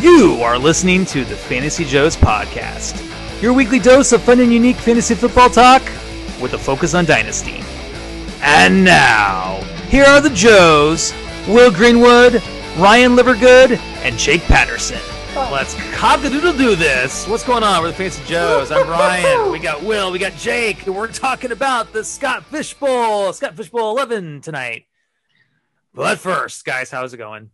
You are listening to the Fantasy Joes podcast, your weekly dose of fun and unique fantasy football talk with a focus on Dynasty. And now, here are the Joes Will Greenwood, Ryan Livergood, and Jake Patterson. Oh. Let's cock a doodle do this. What's going on? We're the Fancy Joes. I'm Ryan. We got Will. We got Jake. We're talking about the Scott Fishbowl, Scott Fishbowl 11 tonight. But first, guys, how's it going?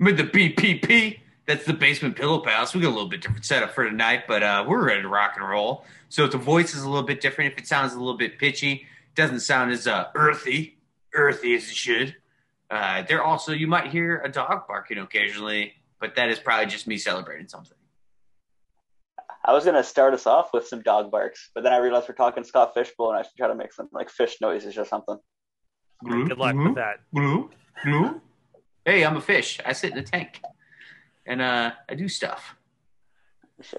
with the BPP. That's the basement pillow palace. We got a little bit different setup for tonight, but uh, we're ready to rock and roll. So if the voice is a little bit different, if it sounds a little bit pitchy, doesn't sound as uh, earthy, earthy as it should. Uh, there also you might hear a dog barking occasionally, but that is probably just me celebrating something. I was gonna start us off with some dog barks, but then I realized we're talking Scott Fishbowl, and I should try to make some like fish noises or something. Good luck with that. Blue, blue. Hey, I'm a fish. I sit in a tank, and uh, I do stuff.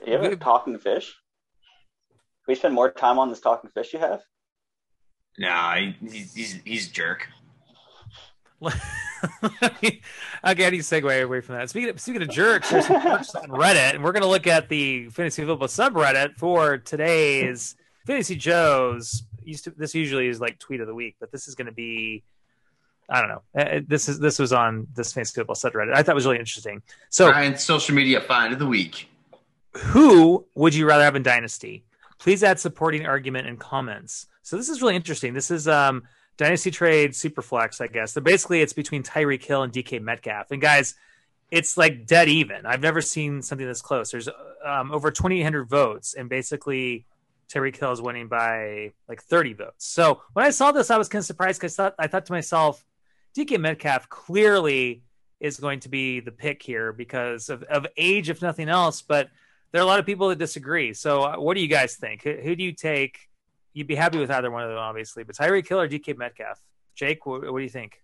You have a talking fish? Can we spend more time on this talking fish you have? Nah, he, he's, he's he's a jerk. okay, how do you segue away from that? Speaking of, speaking of jerks, there's some jerks on Reddit, and we're going to look at the fantasy football subreddit for today's Fantasy Joes. Used to, this usually is like tweet of the week, but this is going to be I don't know. Uh, This is this was on this fantasy football subreddit. I thought it was really interesting. So, Ryan's social media find of the week. who would you rather have in Dynasty? Please add supporting argument and comments. So this is really interesting. This is um Dynasty Trade Superflex, I guess. So basically it's between Tyreek Hill and DK Metcalf. And guys, it's like dead even. I've never seen something this close. There's um, over 2,800 votes, and basically Tyreek Hill is winning by like 30 votes. So when I saw this, I was kind of surprised because I thought, I thought to myself, DK Metcalf clearly is going to be the pick here because of, of age, if nothing else. But there are a lot of people that disagree. So, uh, what do you guys think? Who, who do you take? You'd be happy with either one of them, obviously. But Tyreek Hill or DK Metcalf? Jake, what, what do you think?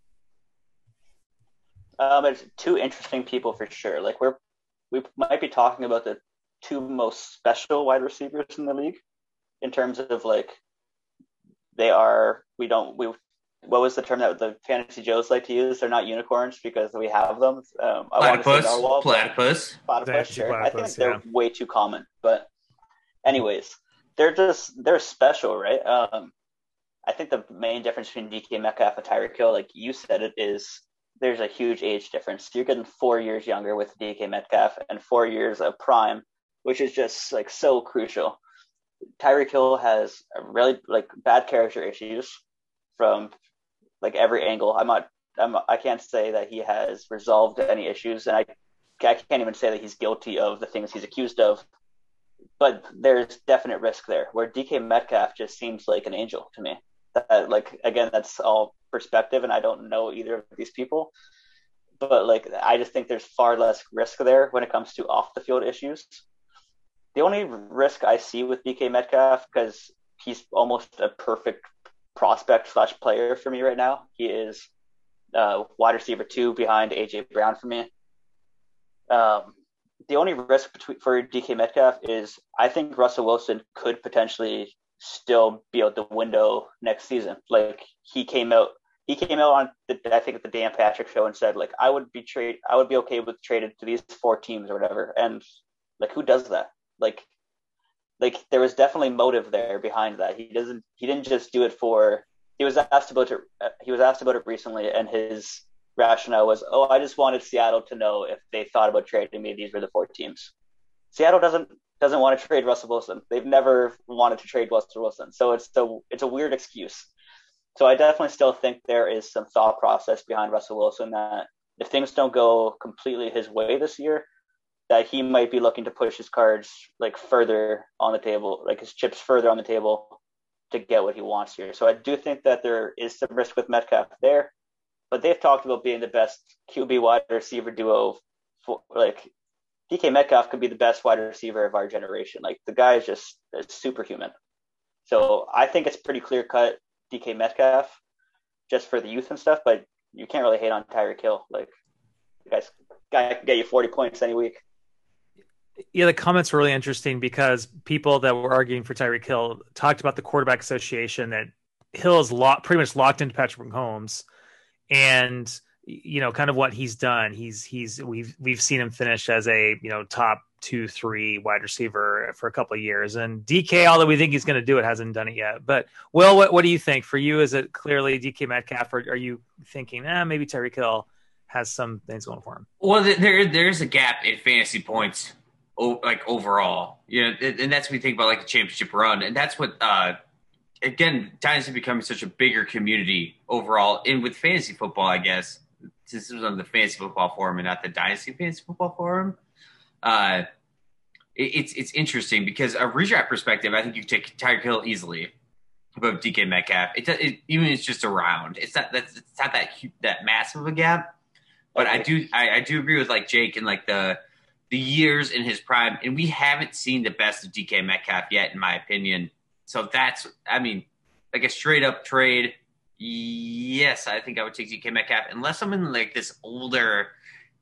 Um, it's two interesting people for sure. Like we're we might be talking about the two most special wide receivers in the league in terms of like they are we don't we what was the term that the fantasy joes like to use? They're not unicorns because we have them. Um, I want to say Platypus. narwhal, Platypus. platypus, Fantasy sure. I think platypus, they're yeah. way too common. But anyways, they're just they're special, right? Um, I think the main difference between DK Metcalf and Tyreek Hill, like you said, it is there's a huge age difference. You're getting four years younger with DK Metcalf and four years of prime, which is just like so crucial. Tyreek Hill has a really like bad character issues from like every angle. I'm not I'm, I can't say that he has resolved any issues, and I I can't even say that he's guilty of the things he's accused of. But there's definite risk there. Where DK Metcalf just seems like an angel to me. That, like again, that's all perspective, and I don't know either of these people. But like, I just think there's far less risk there when it comes to off the field issues. The only risk I see with DK Metcalf, because he's almost a perfect prospect slash player for me right now. He is uh, wide receiver two behind AJ Brown for me. Um, the only risk between, for DK Metcalf is I think Russell Wilson could potentially still be out the window next season. Like he came out, he came out on the, I think the Dan Patrick show and said like I would be trade, I would be okay with traded to these four teams or whatever. And like who does that? Like, like there was definitely motive there behind that. He doesn't, he didn't just do it for. He was asked about it. He was asked about it recently, and his rationale was, "Oh, I just wanted Seattle to know if they thought about trading me. These were the four teams." Seattle doesn't doesn't want to trade Russell Wilson. They've never wanted to trade Russell Wilson, so it's a it's a weird excuse. So I definitely still think there is some thought process behind Russell Wilson that if things don't go completely his way this year, that he might be looking to push his cards like further on the table, like his chips further on the table to get what he wants here. So I do think that there is some risk with Metcalf there, but they've talked about being the best QB wide receiver duo. For, like DK Metcalf could be the best wide receiver of our generation. Like the guy is just is superhuman. So I think it's pretty clear cut DK Metcalf just for the youth and stuff, but you can't really hate on Tyreek Hill. Like guy's guy can get you 40 points any week. Yeah, the comments were really interesting because people that were arguing for Tyreek Hill talked about the quarterback association that Hill is pretty much locked into Patrick Mahomes, and you know, kind of what he's done. He's he's we've we've seen him finish as a you know top two three wide receiver for a couple of years, and DK, although we think he's going to do it, hasn't done it yet. But Will, what what do you think? For you, is it clearly DK Metcalf, or are you thinking, eh, maybe Tyreek Hill has some things going for him? Well, there there's a gap in fantasy points, like overall, you know, and that's what we think about like a championship run, and that's what. uh Again, Dynasty becoming such a bigger community overall, and with fantasy football, I guess since this was on the fantasy football forum and not the dynasty fantasy football forum. Uh, it, it's it's interesting because a redraft perspective, I think you take Tyreek Hill easily above DK Metcalf. It, it even it's just around. It's not that's it's not that that massive of a gap. But I do I, I do agree with like Jake and like the the years in his prime, and we haven't seen the best of DK Metcalf yet, in my opinion. So that's I mean, like a straight up trade Yes, I think I would take DK Metcalf unless I'm in like this older,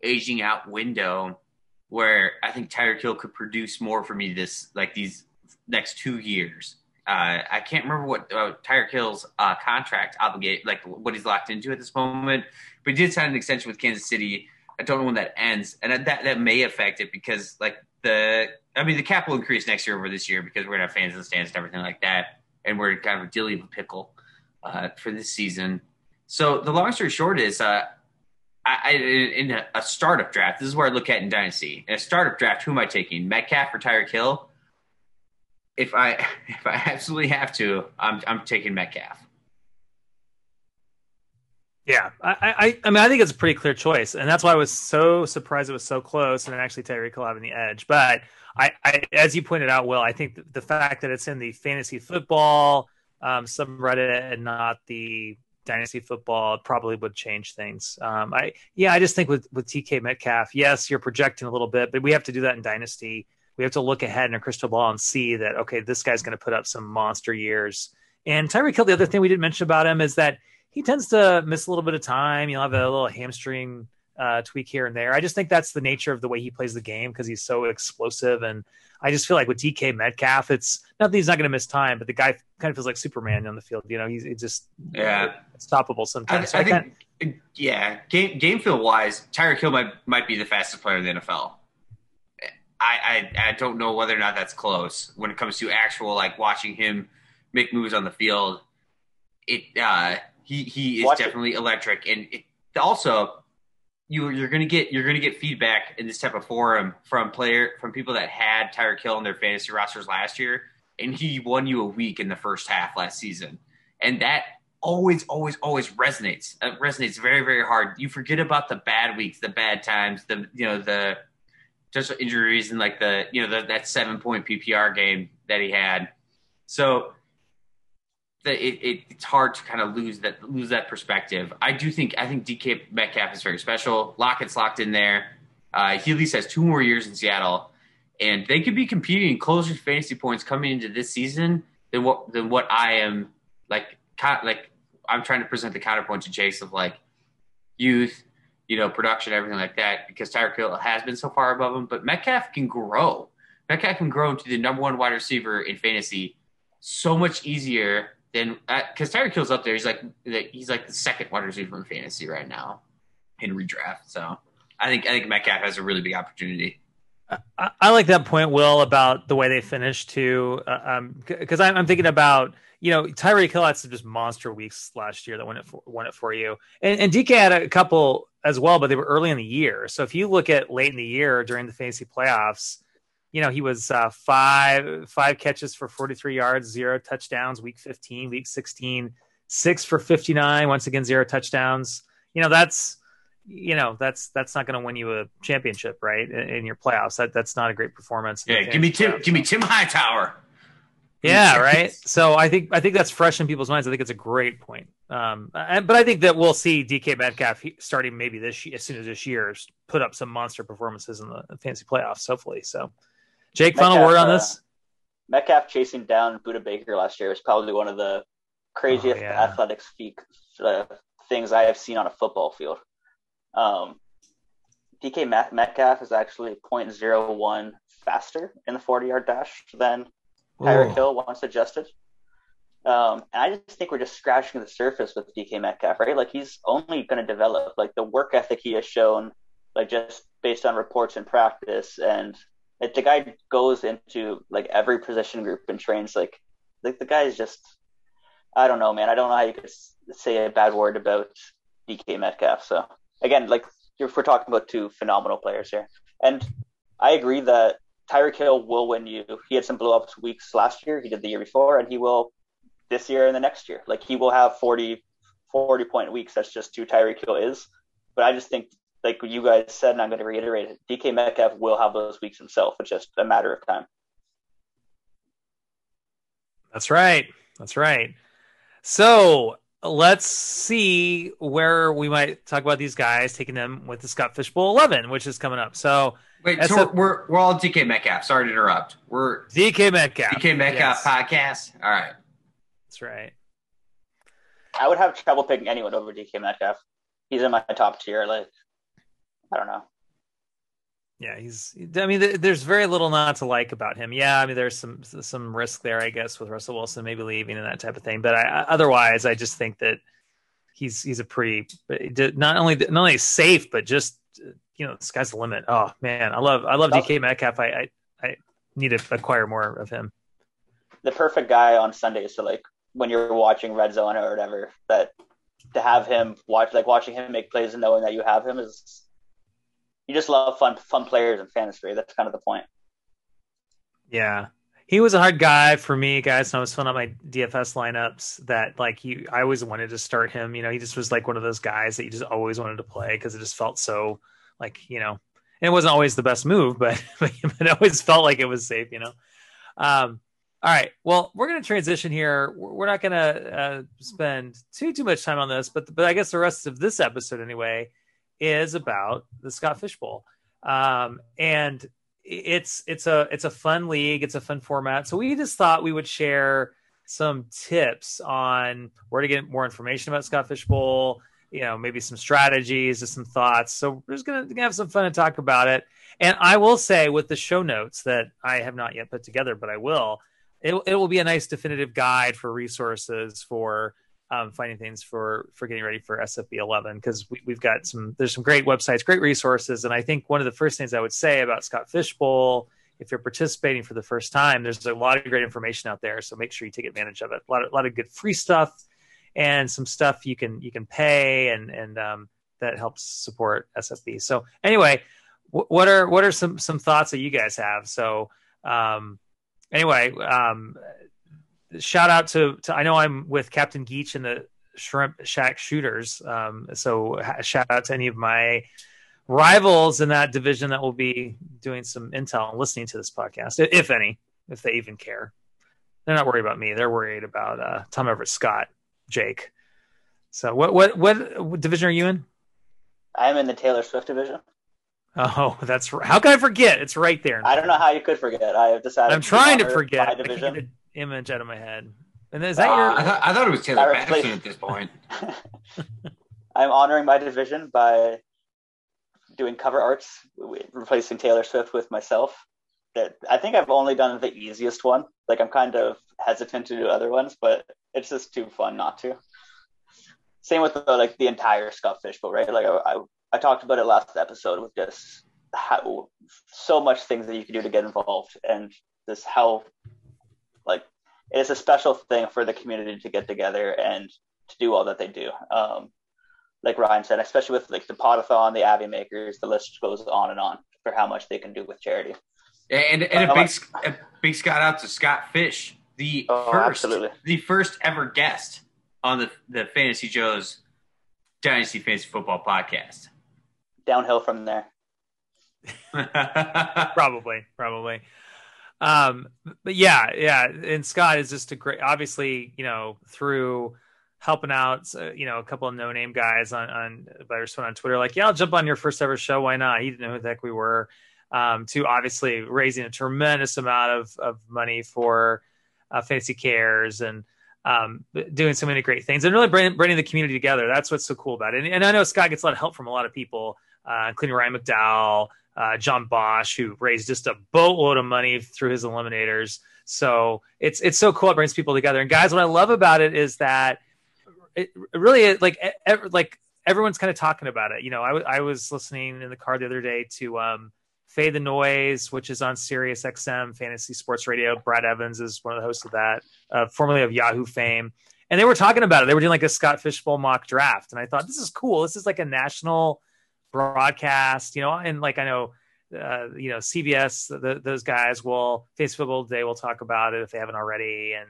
aging out window where I think Tyreek Hill could produce more for me this like these next two years. Uh, I can't remember what uh, Tyreek Hill's uh, contract obligate like what he's locked into at this moment, but he did sign an extension with Kansas City. I don't know when that ends, and that that may affect it because like the I mean the cap will increase next year over this year because we're gonna have fans in the stands and everything like that, and we're kind of a dilly pickle uh, for this season. So the long story short is, uh, I, I, in a, a, startup draft, this is where I look at in Dynasty. In a startup draft, who am I taking? Metcalf or Tyreek Hill? If I if I absolutely have to, I'm I'm taking Metcalf. Yeah, I, I, I mean, I think it's a pretty clear choice, and that's why I was so surprised it was so close, and actually Tyreek Hill having the edge. But I, I, as you pointed out, Will, I think the fact that it's in the fantasy football um, subreddit and not the dynasty football probably would change things. Um, I yeah, I just think with with DK Metcalf, yes, you're projecting a little bit, but we have to do that in dynasty. We have to look ahead in a crystal ball and see that okay, this guy's going to put up some monster years. And Tyreek Hill, the other thing we didn't mention about him is that he tends to miss a little bit of time. You'll have a little hamstring uh, tweak here and there. I just think that's the nature of the way he plays the game because he's so explosive and I just feel like with DK Metcalf, it's not that he's not going to miss time, but the guy kind of feels like Superman on the field. You know, he's, he's just yeah, stoppable sometimes. I, so I, I think yeah, game game feel wise, Tyreek Hill might might be the fastest player in the NFL. I, I I don't know whether or not that's close when it comes to actual like watching him make moves on the field. It uh, he he is Watch definitely it. electric, and it, also you you're gonna get you're gonna get feedback in this type of forum from player from people that had Tyreek Hill in their fantasy rosters last year, and he won you a week in the first half last season, and that always always always resonates. It resonates very very hard. You forget about the bad weeks, the bad times, the you know the just injuries and like the you know the, that seven point PPR game that he had. So it, it, it's hard to kind of lose that lose that perspective. I do think I think DK Metcalf is very special. Lockett's locked in there. Uh, he at least has two more years in Seattle, and they could be competing closer to fantasy points coming into this season than what than what I am like. Like I'm trying to present the counterpoint to Chase of like youth, you know, production, everything like that. Because Tyreek Hill has been so far above him, but Metcalf can grow. Metcalf can grow into the number one wide receiver in fantasy so much easier then because uh, Tyreek Hill's up there, he's like he's like the second wide receiver in fantasy right now in redraft. So I think I think Metcalf has a really big opportunity. I, I like that point, Will, about the way they finished too, because uh, um, I'm, I'm, thinking about you know Tyreek Hill had some just monster weeks last year that won it for, won it for you, and, and DK had a couple as well, but they were early in the year. So if you look at late in the year during the fantasy playoffs you know, he was uh, five five catches for 43 yards, zero touchdowns. Week 15, week 16, six for 59. Once again, zero touchdowns. You know, that's you know that's that's not going to win you a championship, right? In, in, your playoffs, that that's not a great performance. Yeah, give me Tim. Give me Tim Hightower. Yeah, right. So I think I think that's fresh in people's minds. I think it's a great point. Um, and, but I think that we'll see DK Metcalf starting maybe this as soon as this year put up some monster performances in the fantasy playoffs. Hopefully, so Jake, Metcalf, final word on this. Uh, Metcalf chasing down Budda Baker last year was probably one of the craziest oh, yeah. athletics uh, things I have seen on a football field. Um, DK Metcalf is actually 0.01 faster in the 40 yard dash than Tyreek Hill once adjusted. Um, and I just think we're just scratching the surface with DK Metcalf, right? Like he's only going to develop. Like the work ethic he has shown, like just based on reports and practice, and the guy goes into like every position group and trains, like like the guy is just, I don't know, man. I don't know how you could say a bad word about DK Metcalf. So again, like if we're talking about two phenomenal players here, and I agree that Tyreek Hill will win you. He had some blow up weeks last year. He did the year before, and he will this year and the next year. Like he will have 40, 40 point weeks. That's just who Tyreek Hill is. But I just think, like you guys said, and I'm going to reiterate it, DK Metcalf will have those weeks himself. It's just a matter of time. That's right. That's right. So let's see where we might talk about these guys, taking them with the Scott Fishbowl 11, which is coming up. So wait, so a, we're we're all DK Metcalf. Sorry to interrupt. We're DK Metcalf. DK Metcalf yes. podcast. All right. That's right. I would have trouble picking anyone over DK Metcalf. He's in my top tier. Like, I don't know. Yeah, he's. I mean, there's very little not to like about him. Yeah, I mean, there's some some risk there, I guess, with Russell Wilson maybe leaving and that type of thing. But I, otherwise, I just think that he's he's a pretty not only not only safe, but just you know, sky's the limit. Oh man, I love I love DK Metcalf. I, I I need to acquire more of him. The perfect guy on Sundays to like when you're watching Red Zone or whatever. That to have him watch like watching him make plays and knowing that you have him is you just love fun fun players and fantasy. That's kind of the point. Yeah. He was a hard guy for me, guys. And I was filling out my DFS lineups that like he I always wanted to start him. You know, he just was like one of those guys that you just always wanted to play because it just felt so like, you know, it wasn't always the best move, but, but it always felt like it was safe, you know. Um, all right. Well, we're going to transition here. We're not going to uh, spend too too much time on this, but but I guess the rest of this episode anyway is about the Scott Fishbowl. Um, and it's it's a it's a fun league, it's a fun format. So we just thought we would share some tips on where to get more information about Scott Fishbowl, you know, maybe some strategies, just some thoughts. So we're just gonna, gonna have some fun and talk about it. And I will say with the show notes that I have not yet put together, but I will, it, it will be a nice definitive guide for resources for um, finding things for for getting ready for SFB 11 because we, have got some there's some great websites, great resources, and I think one of the first things I would say about Scott Fishbowl, if you're participating for the first time, there's a lot of great information out there, so make sure you take advantage of it. A lot of, a lot of good free stuff and some stuff you can you can pay and and um, that helps support SFB. So anyway, what are what are some some thoughts that you guys have? So um, anyway, um, shout out to, to I know I'm with Captain Geach and the Shrimp Shack Shooters. Um, so shout out to any of my rivals in that division that will be doing some intel and listening to this podcast, if any, if they even care. They're not worried about me. They're worried about uh, Tom Everett Scott, Jake. So what, what what division are you in? I'm in the Taylor Swift division. Oh, that's right. How can I forget? It's right there. I don't know how you could forget. I have decided. I'm trying to forget. division image out of my head. And is that uh, your? I thought, I thought it was Taylor Patterson at this point. I'm honoring my division by doing cover arts, replacing Taylor Swift with myself. That I think I've only done the easiest one. Like I'm kind of hesitant to do other ones, but it's just too fun not to. Same with the, like the entire Scott Fishbowl, right? Like I, I, I talked about it last episode with just how so much things that you can do to get involved and just how like it's a special thing for the community to get together and to do all that they do. Um, like Ryan said, especially with like the Podathon, the Avi Makers, the list goes on and on for how much they can do with charity. And, and a big a big shout out to Scott Fish, the oh, first absolutely. the first ever guest on the the Fantasy Joe's Dynasty Fantasy Football podcast. Downhill from there. probably, probably. Um, but yeah, yeah, and Scott is just a great. Obviously, you know, through helping out, uh, you know, a couple of no name guys on on by Virus on Twitter, like, yeah, I'll jump on your first ever show. Why not? He didn't know who the heck we were. Um, to obviously raising a tremendous amount of of money for uh, Fantasy Cares and um, doing so many great things and really bringing, bringing the community together. That's what's so cool about it. And, and, I know Scott gets a lot of help from a lot of people, uh, including Ryan McDowell, uh, John Bosch, who raised just a boatload of money through his eliminators. So it's it's so cool. It brings people together. And guys, what I love about it is that it really like like everyone's kind of talking about it. You know, I, w- I was listening in the car the other day to um, Fade the Noise, which is on Sirius XM Fantasy Sports Radio. Brad Evans is one of the hosts of that, uh, formerly of Yahoo fame. And they were talking about it. They were doing like a Scott Fishbowl mock draft. And I thought, this is cool. This is like a national broadcast, you know, and like I know, uh, you know, CBS, the, those guys will, Fantasy Football Day will talk about it if they haven't already. And,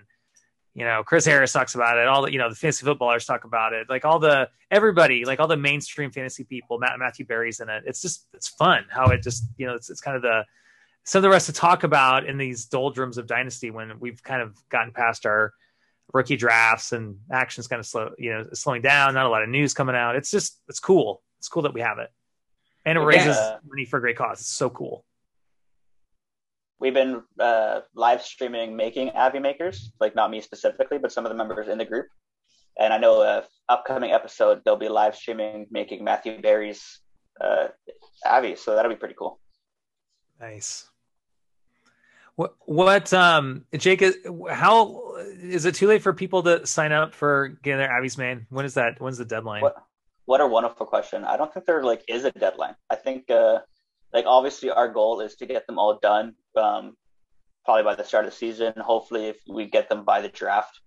you know, Chris Harris talks about it. All the, you know, the fantasy footballers talk about it. Like all the everybody, like all the mainstream fantasy people. Matt, Matthew Berry's in it. It's just it's fun how it just you know it's it's kind of the some of the rest to talk about in these doldrums of dynasty when we've kind of gotten past our rookie drafts and actions kind of slow you know slowing down. Not a lot of news coming out. It's just it's cool. It's cool that we have it, and it raises yeah. money for a great cause. It's so cool we've been uh, live streaming making Avi makers, like not me specifically, but some of the members in the group. And I know a upcoming episode they'll be live streaming making Matthew Berry's uh, Avi, so that'll be pretty cool. Nice. What what um Jake? How is it too late for people to sign up for getting their Avi's man? When is that? When's the deadline? What, what a wonderful question. I don't think there like is a deadline. I think uh, like obviously our goal is to get them all done um, probably by the start of the season. Hopefully, if we get them by the draft,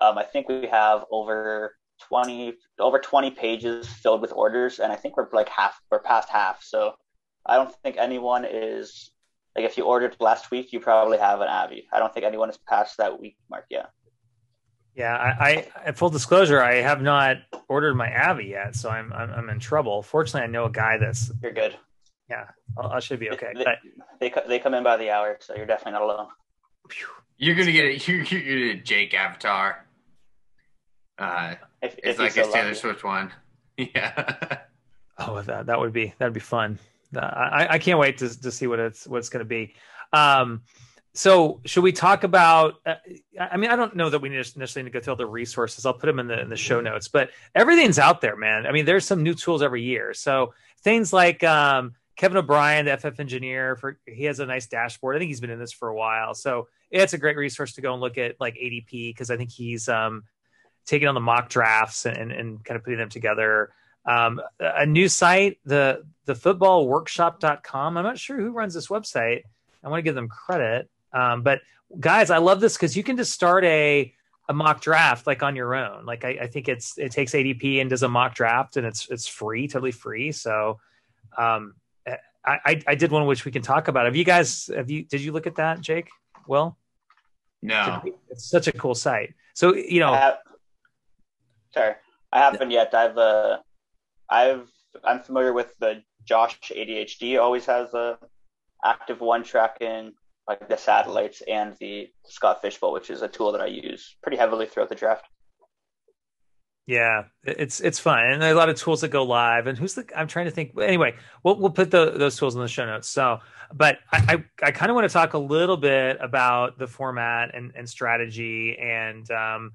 um, I think we have over 20 over 20 pages filled with orders, and I think we're like half we're past half. So I don't think anyone is like if you ordered last week, you probably have an Avi. I don't think anyone is past that week mark yet. Yeah, I, I full disclosure, I have not ordered my Avi yet, so I'm, I'm I'm in trouble. Fortunately, I know a guy that's you're good yeah, I'll, I should be okay. They, they, they come in by the hour, so you're definitely not alone. You're gonna get a you're, you're gonna get a Jake avatar. Uh, if, it's if like a Taylor Swift one. Yeah. oh, that that would be that'd be fun. I, I can't wait to to see what it's what's going to be. Um, so should we talk about? Uh, I mean, I don't know that we necessarily need to go through all the resources. I'll put them in the in the show notes, but everything's out there, man. I mean, there's some new tools every year. So things like um, Kevin O'Brien, the FF engineer, for he has a nice dashboard. I think he's been in this for a while, so it's a great resource to go and look at like ADP because I think he's um, taking on the mock drafts and, and, kind of putting them together. Um, a new site, the the footballworkshop.com. I'm not sure who runs this website. I want to give them credit, um, but guys, I love this because you can just start a a mock draft like on your own. Like I, I, think it's it takes ADP and does a mock draft and it's it's free, totally free. So um, I, I did one which we can talk about. Have you guys have you did you look at that, Jake? Well, no. It's such a cool site. So you know, I have, sorry, I haven't yet. I've uh, I've I'm familiar with the Josh ADHD. Always has a active one tracking like the satellites and the Scott Fishbowl, which is a tool that I use pretty heavily throughout the draft. Yeah, it's it's fun, and a lot of tools that go live. And who's the? I'm trying to think. Anyway, we'll we'll put the, those tools in the show notes. So, but I I, I kind of want to talk a little bit about the format and and strategy, and um,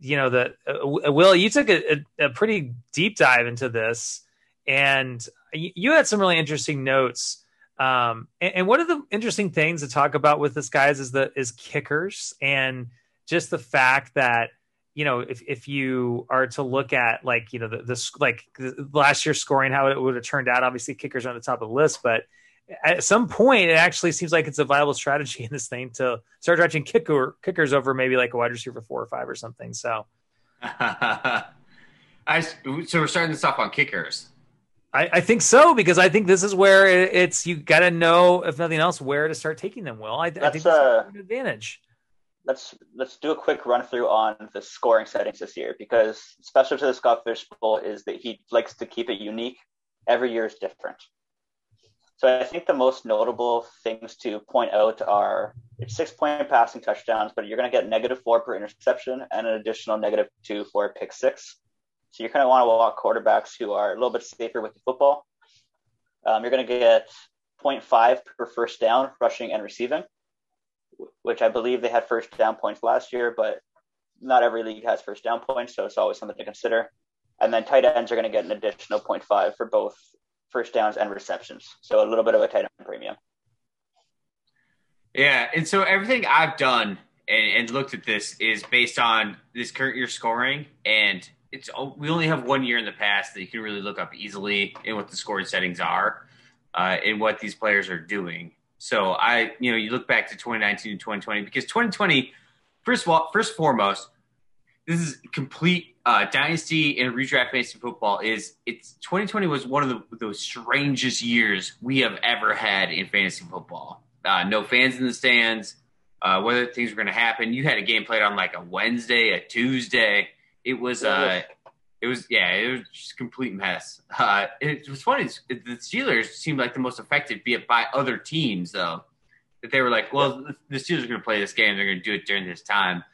you know, the uh, Will, you took a, a, pretty deep dive into this, and you had some really interesting notes. Um, and, and one of the interesting things to talk about with this guys is the is kickers and just the fact that you know, if, if you are to look at like, you know, the, the like the last year's scoring, how it would have turned out, obviously kickers are on the top of the list, but at some point it actually seems like it's a viable strategy in this thing to start drafting kicker kickers over maybe like a wide receiver four or five or something. So, I, so we're starting this off on kickers. I, I, think so because I think this is where it's you got to know if nothing else where to start taking them. Will I, I think that's uh, an advantage let's let's do a quick run through on the scoring settings this year because special to the Scott Fishbowl is that he likes to keep it unique. Every year is different. So I think the most notable things to point out are it's six point passing touchdowns, but you're going to get negative four per interception and an additional negative two for a pick six. So you're kind of want to walk quarterbacks who are a little bit safer with the football. Um, you're going to get 0.5 per first down, rushing and receiving which I believe they had first down points last year, but not every league has first down points, so it's always something to consider. And then tight ends are going to get an additional 0.5 for both first downs and receptions. So a little bit of a tight end premium. Yeah, and so everything I've done and, and looked at this is based on this current year scoring, and it's we only have one year in the past that you can really look up easily in what the scoring settings are, uh, and what these players are doing. So I, you know, you look back to 2019 and 2020 because 2020, first of all, first foremost, this is complete uh, dynasty and redraft fantasy football. Is it's 2020 was one of the, the strangest years we have ever had in fantasy football. Uh, no fans in the stands. Uh, whether things were going to happen, you had a game played on like a Wednesday, a Tuesday. It was, uh, it was, yeah, it was just a complete mess. Uh, it was funny. The Steelers seemed like the most affected, be it by other teams, though. That they were like, well, the Steelers are going to play this game. They're going to do it during this time.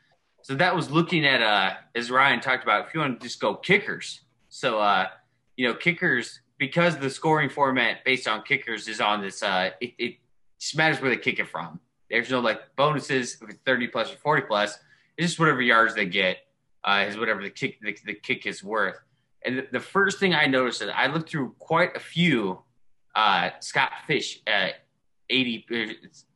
So that was looking at, uh, as Ryan talked about, if you want to just go kickers. So, uh, you know, kickers, because the scoring format based on kickers is on this, uh, it, it just matters where they kick it from. There's no like bonuses if it's 30 plus or 40 plus. It's just whatever yards they get uh, is whatever the kick the, the kick is worth. And the, the, first thing I noticed is I looked through quite a few uh, Scott Fish uh, 80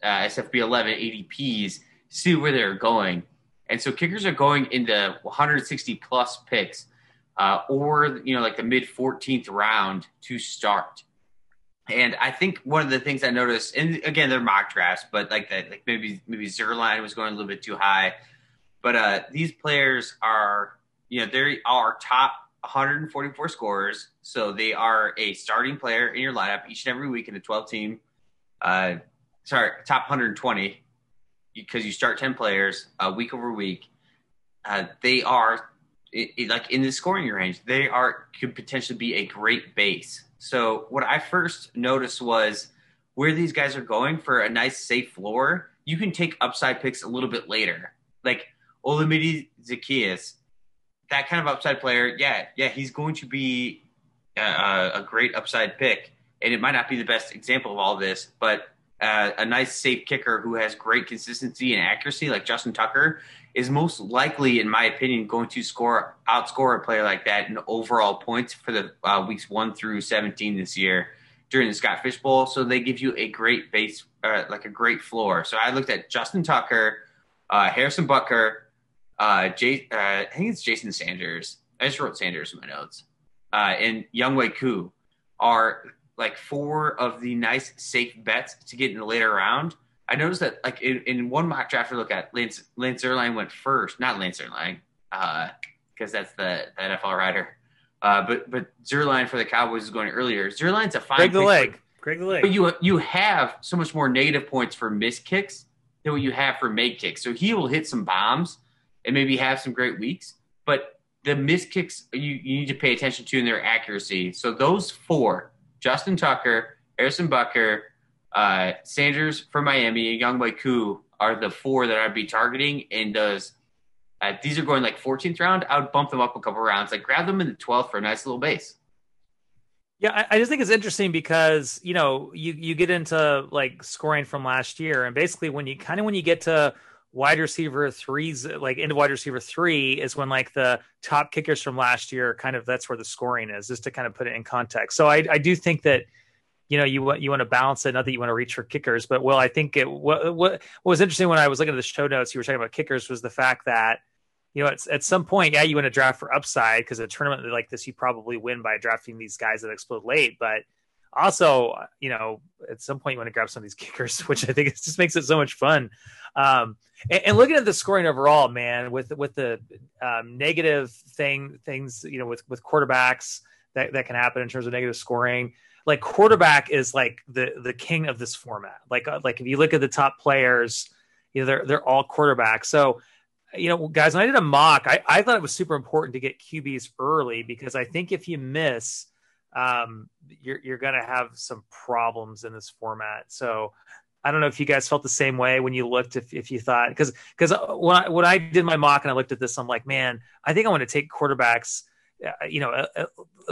uh, SFB 11 ADPs, see where they're going. And so kickers are going into 160 plus picks, uh, or you know like the mid 14th round to start. And I think one of the things I noticed, and again, they're mock drafts, but like that, like maybe maybe Zuerlein was going a little bit too high. But uh, these players are, you know, they are top 144 scorers, so they are a starting player in your lineup each and every week in the 12 team. Uh, sorry, top 120 because you start 10 players uh, week over week. Uh, they are it, it, like in the scoring range. They are could potentially be a great base so what I first noticed was where these guys are going for a nice safe floor. You can take upside picks a little bit later, like Olamide Zaccheaus, that kind of upside player. Yeah, yeah, he's going to be a, a, great upside pick, and it might not be the best example of all this, but uh, a nice safe kicker who has great consistency and accuracy, like Justin Tucker, is most likely, in my opinion, going to score outscore a player like that in overall points for the uh, weeks one through seventeen this year during the Scott Fish Bowl. So they give you a great base, uh, like a great floor. So I looked at Justin Tucker, uh, Harrison Butker, uh, Jay, uh, I think it's Jason Sanders. I just wrote Sanders in my notes, uh, and Younghoe Koo are like four of the nice safe bets to get in the later round. I noticed that like in, in one mock draft I look at Lance Lance Zierlein went first, not Lance Zierlein, because uh, that's the, the, NFL rider. Uh, but but Zuerlein for the Cowboys is going earlier. Zuerlein's a fine. Greg the leg. For, Greg the leg. But you you have so much more negative points for missed kicks than what you have for made kicks. So he will hit some bombs and maybe have some great weeks. But the missed kicks you, you need to pay attention to in their accuracy. So those four, Justin Tucker, Harrison Butker, uh, Sanders from Miami and Younghoe Koo are the four that I'd be targeting. And does uh, these are going like 14th round, I would bump them up a couple rounds, like grab them in the 12th for a nice little base. Yeah, I, I just think it's interesting because you know you you get into like scoring from last year, and basically when you kind of when you get to wide receiver threes, like into wide receiver three, is when like the top kickers from last year kind of that's where the scoring is, just to kind of put it in context. So I I do think that you know you want you want to balance it not that you want to reach for kickers but well i think it what, what was interesting when i was looking at the show notes you were talking about kickers was the fact that you know, it's, at some point, yeah, you want to draft for upside because a tournament like this, you probably win by drafting these guys that explode late. But also, you know, at some point, you want to grab some of these kickers, which I think it just makes it so much fun. Um, and, and, looking at the scoring overall, man, with with the um, negative thing things, you know, with with quarterbacks that that can happen in terms of negative scoring like quarterback is like the the king of this format. Like uh, like if you look at the top players, you know they're they're all quarterbacks. So you know, guys, when I did a mock, I, I thought it was super important to get QBs early because I think if you miss, um, you're you're gonna have some problems in this format. So I don't know if you guys felt the same way when you looked if, if you thought because because uh, when I when I did my mock and I looked at this, I'm like, man, I think I want to take quarterbacks uh, you know, at,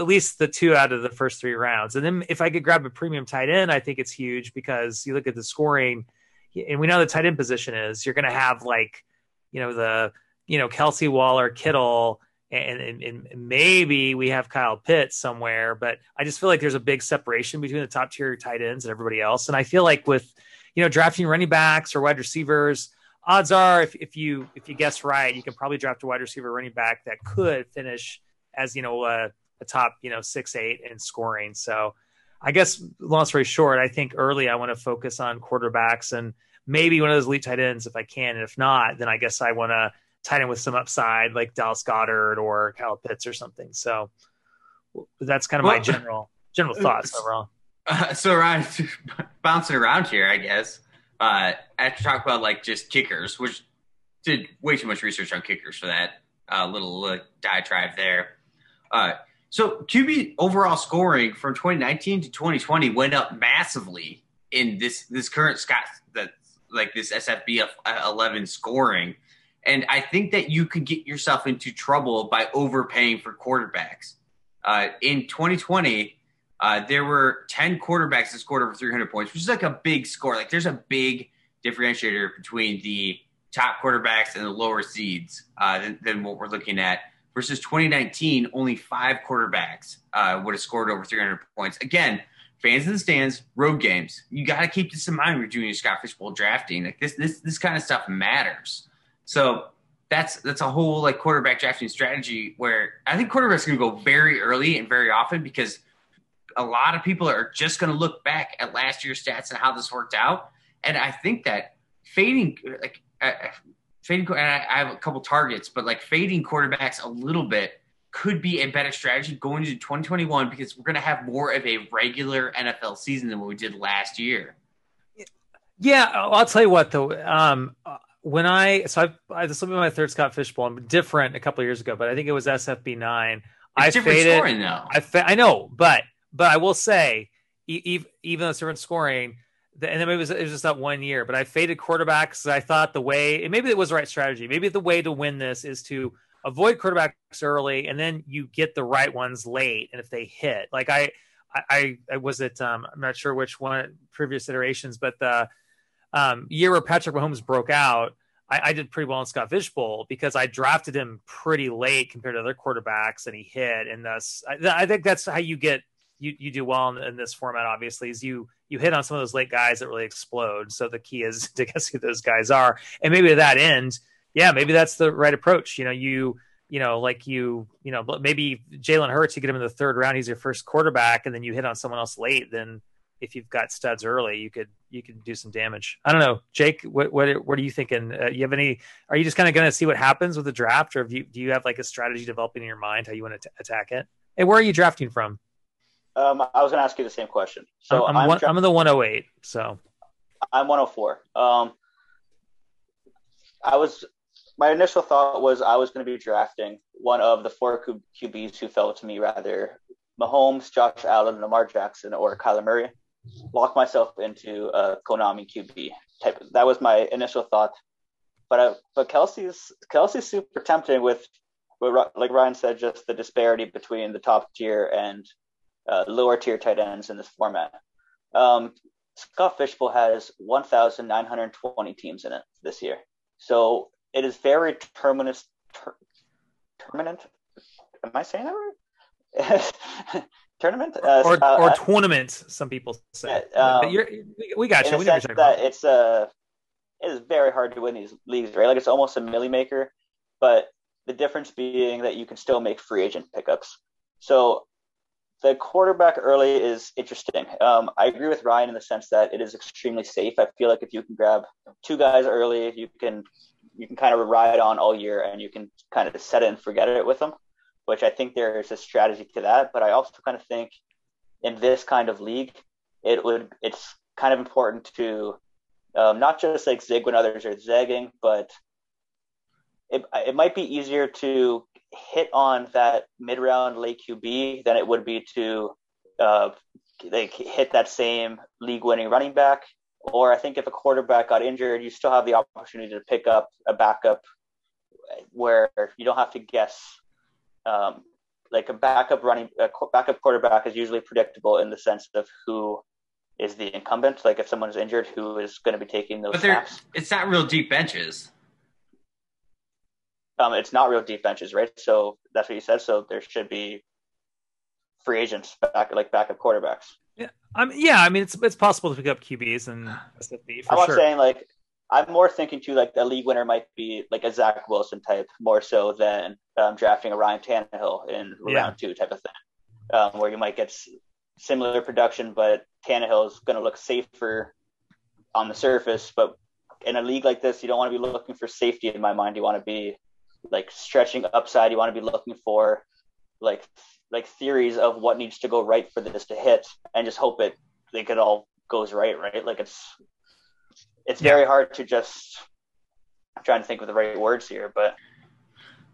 least the two out of the first three rounds. And then if I could grab a premium tight end, I think it's huge because you look at the scoring, and we know the tight end position is you're going to have like, you know, the you know Kelce Waller, Kittle, and, and, and maybe we have Kyle Pitts somewhere, but I just feel like there's a big separation between the top tier tight ends and everybody else. And I feel like with you know drafting running backs or wide receivers, odds are if, if you if you guess right, you can probably draft a wide receiver running back that could finish as you know a, a top you know six eight in scoring. So I guess long story short, I think early I want to focus on quarterbacks and maybe one of those elite tight ends if I can. And if not, then I guess I want to tight end with some upside like Dallas Goedert or Kyle Pitts or something. So that's kind of well, my general general thoughts overall. Uh, so Ryan, bouncing around here, I guess. Uh, after talk about like just kickers, which did way too much research on kickers for that uh, little uh, diatribe there. Uh, so QB overall scoring from 2019 to 2020 went up massively in this this current Scott that like this SFB 11 scoring. And I think that you could get yourself into trouble by overpaying for quarterbacks. Uh, in 2020, uh, there were 10 quarterbacks that scored over 300 points, which is like a big score. Like there's a big differentiator between the top quarterbacks and the lower seeds uh, than, than, what we're looking at. Versus 2019, only five quarterbacks uh, would have scored over 300 points. Again, fans in the stands, road games. You got to keep this in mind when you're doing your Scott Fish Bowl drafting. Like this, this, this kind of stuff matters. So that's that's a whole like quarterback drafting strategy where I think quarterbacks going to go very early and very often because a lot of people are just going to look back at last year's stats and how this worked out. And I think that fading like uh, fading, and I, I have a couple targets, but like fading quarterbacks a little bit could be a better strategy going into 2021 because we're going to have more of a regular NFL season than what we did last year. Yeah, I'll tell you what though. Um, when I so I, I this will be my third Scott Fish Bowl. I'm different a couple years ago, but I think it was SFB nine. I faded. Scoring, though. I fa- I know, but but I will say, even even though it's different scoring, and then it was it was just that one year. But I faded quarterbacks. I thought the way and maybe it was the right strategy. Maybe the way to win this is to avoid quarterbacks early, and then you get the right ones late. And if they hit, like I I, I was it. Um, I'm not sure which one previous iterations, but the um, year where Patrick Mahomes broke out, I, I, did pretty well in Scott Fish Bowl because I drafted him pretty late compared to other quarterbacks, and he hit. And thus, I, I think that's how you get you you do well in, in, this format. Obviously, is you you hit on some of those late guys that really explode. So the key is to guess who those guys are, and maybe to that end, yeah, maybe that's the right approach. You know, you you know, like you, you know, maybe Jalen Hurts, you get him in the third round, he's your first quarterback, and then you hit on someone else late, then if you've got studs early, you could you can do some damage. I don't know, Jake. What what what are you thinking? Uh, you have any? Are you just kind of going to see what happens with the draft, or do you, do you have like a strategy developing in your mind how you want to attack it? And where are you drafting from? Um, I was going to ask you the same question. So I'm I'm, one, dra- I'm in the 108. So I'm 104. Um, I was my initial thought was I was going to be drafting one of the four QBs who fell to me rather Mahomes, Josh Allen, Lamar Jackson, or Kyler Murray lock myself into a Konami QB type. That was my initial thought. But I, but Kelce's Kelce's super tempting with, like Ryan said, just the disparity between the top tier and uh, lower tier tight ends in this format. Um, Scott Fish Bowl has 1,920 teams in it this year, so it is very terminus. Ter, terminant. Am I saying that right? tournament uh, or, uh, or tournament. Some people say. Um, we got you. We know that it's a uh, it is very hard to win these leagues, right? Like it's almost a milli maker, but the difference being that you can still make free agent pickups. So the quarterback early is interesting. Um, I agree with Ryan in the sense that it is extremely safe. I feel like if you can grab two guys early, you can you can kind of ride on all year, and you can kind of set it and forget it with them which I think there's a strategy to that. But I also kind of think in this kind of league, it would it's kind of important to um, not just like zig when others are zagging, but it, it might be easier to hit on that mid round late QB than it would be to uh, like hit that same league winning running back. Or I think if a quarterback got injured, you still have the opportunity to pick up a backup where you don't have to guess um, like a backup running a backup quarterback is usually predictable in the sense of who is the incumbent. Like if someone's injured, who is going to be taking those but snaps. It's not real deep benches. um, it's not real deep benches, right? So that's what you said. So there should be free agents back, like backup quarterbacks. Yeah, I mean, yeah, I mean, it's it's possible to pick up QBs and SFB for I'm not sure. saying like I'm more thinking too like a league winner might be like a Zach Wilson type more so than um, drafting a Ryan Tannehill in Yeah. round two type of thing, um, where you might get s- similar production, but Tannehill is going to look safer on the surface. But in a league like this, you don't want to be looking for safety. In my mind, you want to be like stretching upside. You want to be looking for like like theories of what needs to go right for this to hit, and just hope it like it all goes right. Right? Like it's it's Yeah. very hard to just. I'm trying to think of the right words here, but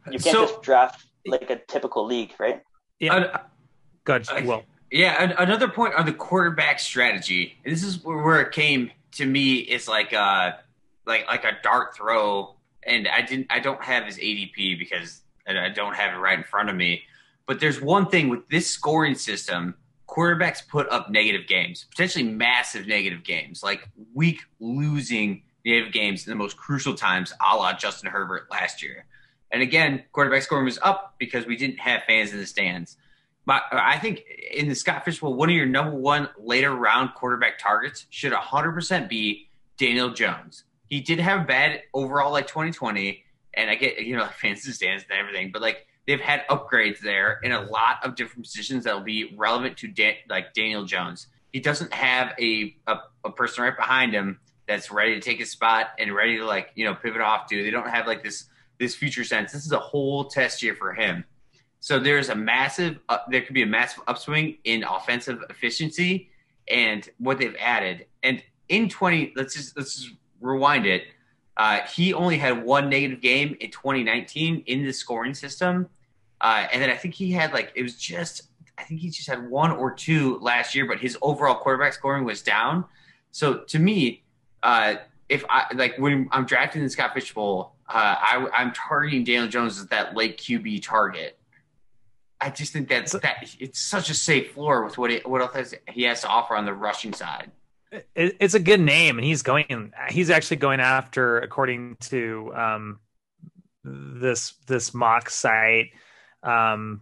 you can't So- just draft like a typical league, right? Yeah, Uh, good. I- Well, Yeah, an- another point on the quarterback strategy. This is where where it came to me. Is like a like like a dart throw, and I didn't. I don't have his ADP because I I don't have it right in front of me. But there's one thing with this scoring system: quarterbacks put up negative games, potentially massive negative games, like weak losing negative games in the most crucial times, a la Justin Herbert last year. And again, quarterback scoring was up because we didn't have fans in the stands. But I think in the Scott Fishbowl, one of your number one later round quarterback targets should 100% be Daniel Jones. He did have bad overall like 2020, and I get you know fans in the stands and everything, but like they've had upgrades there in a lot of different positions that will be relevant to Dan, like Daniel Jones. He doesn't have a, a a person right behind him that's ready to take his spot and ready to like you know pivot off to. They don't have like this this future sense. This is a whole test year for him. So there's a massive, uh, there could be a massive upswing in offensive efficiency and what they've added. And in 20, let's just let's just rewind it. Uh, he only had one negative game in 2019 in the scoring system, uh, and then I think he had like it was just I think he just had one or two last year, but his overall quarterback scoring was down. So to me, uh, if I like when I'm drafting the Scott Fishbowl, uh, I, I'm targeting Daniel Jones as that late QB target. I just think that's that it's such a safe floor with what he, what else he has to offer on the rushing side. It, it's a good name, and he's going. He's actually going after, according to um, this this mock site, um,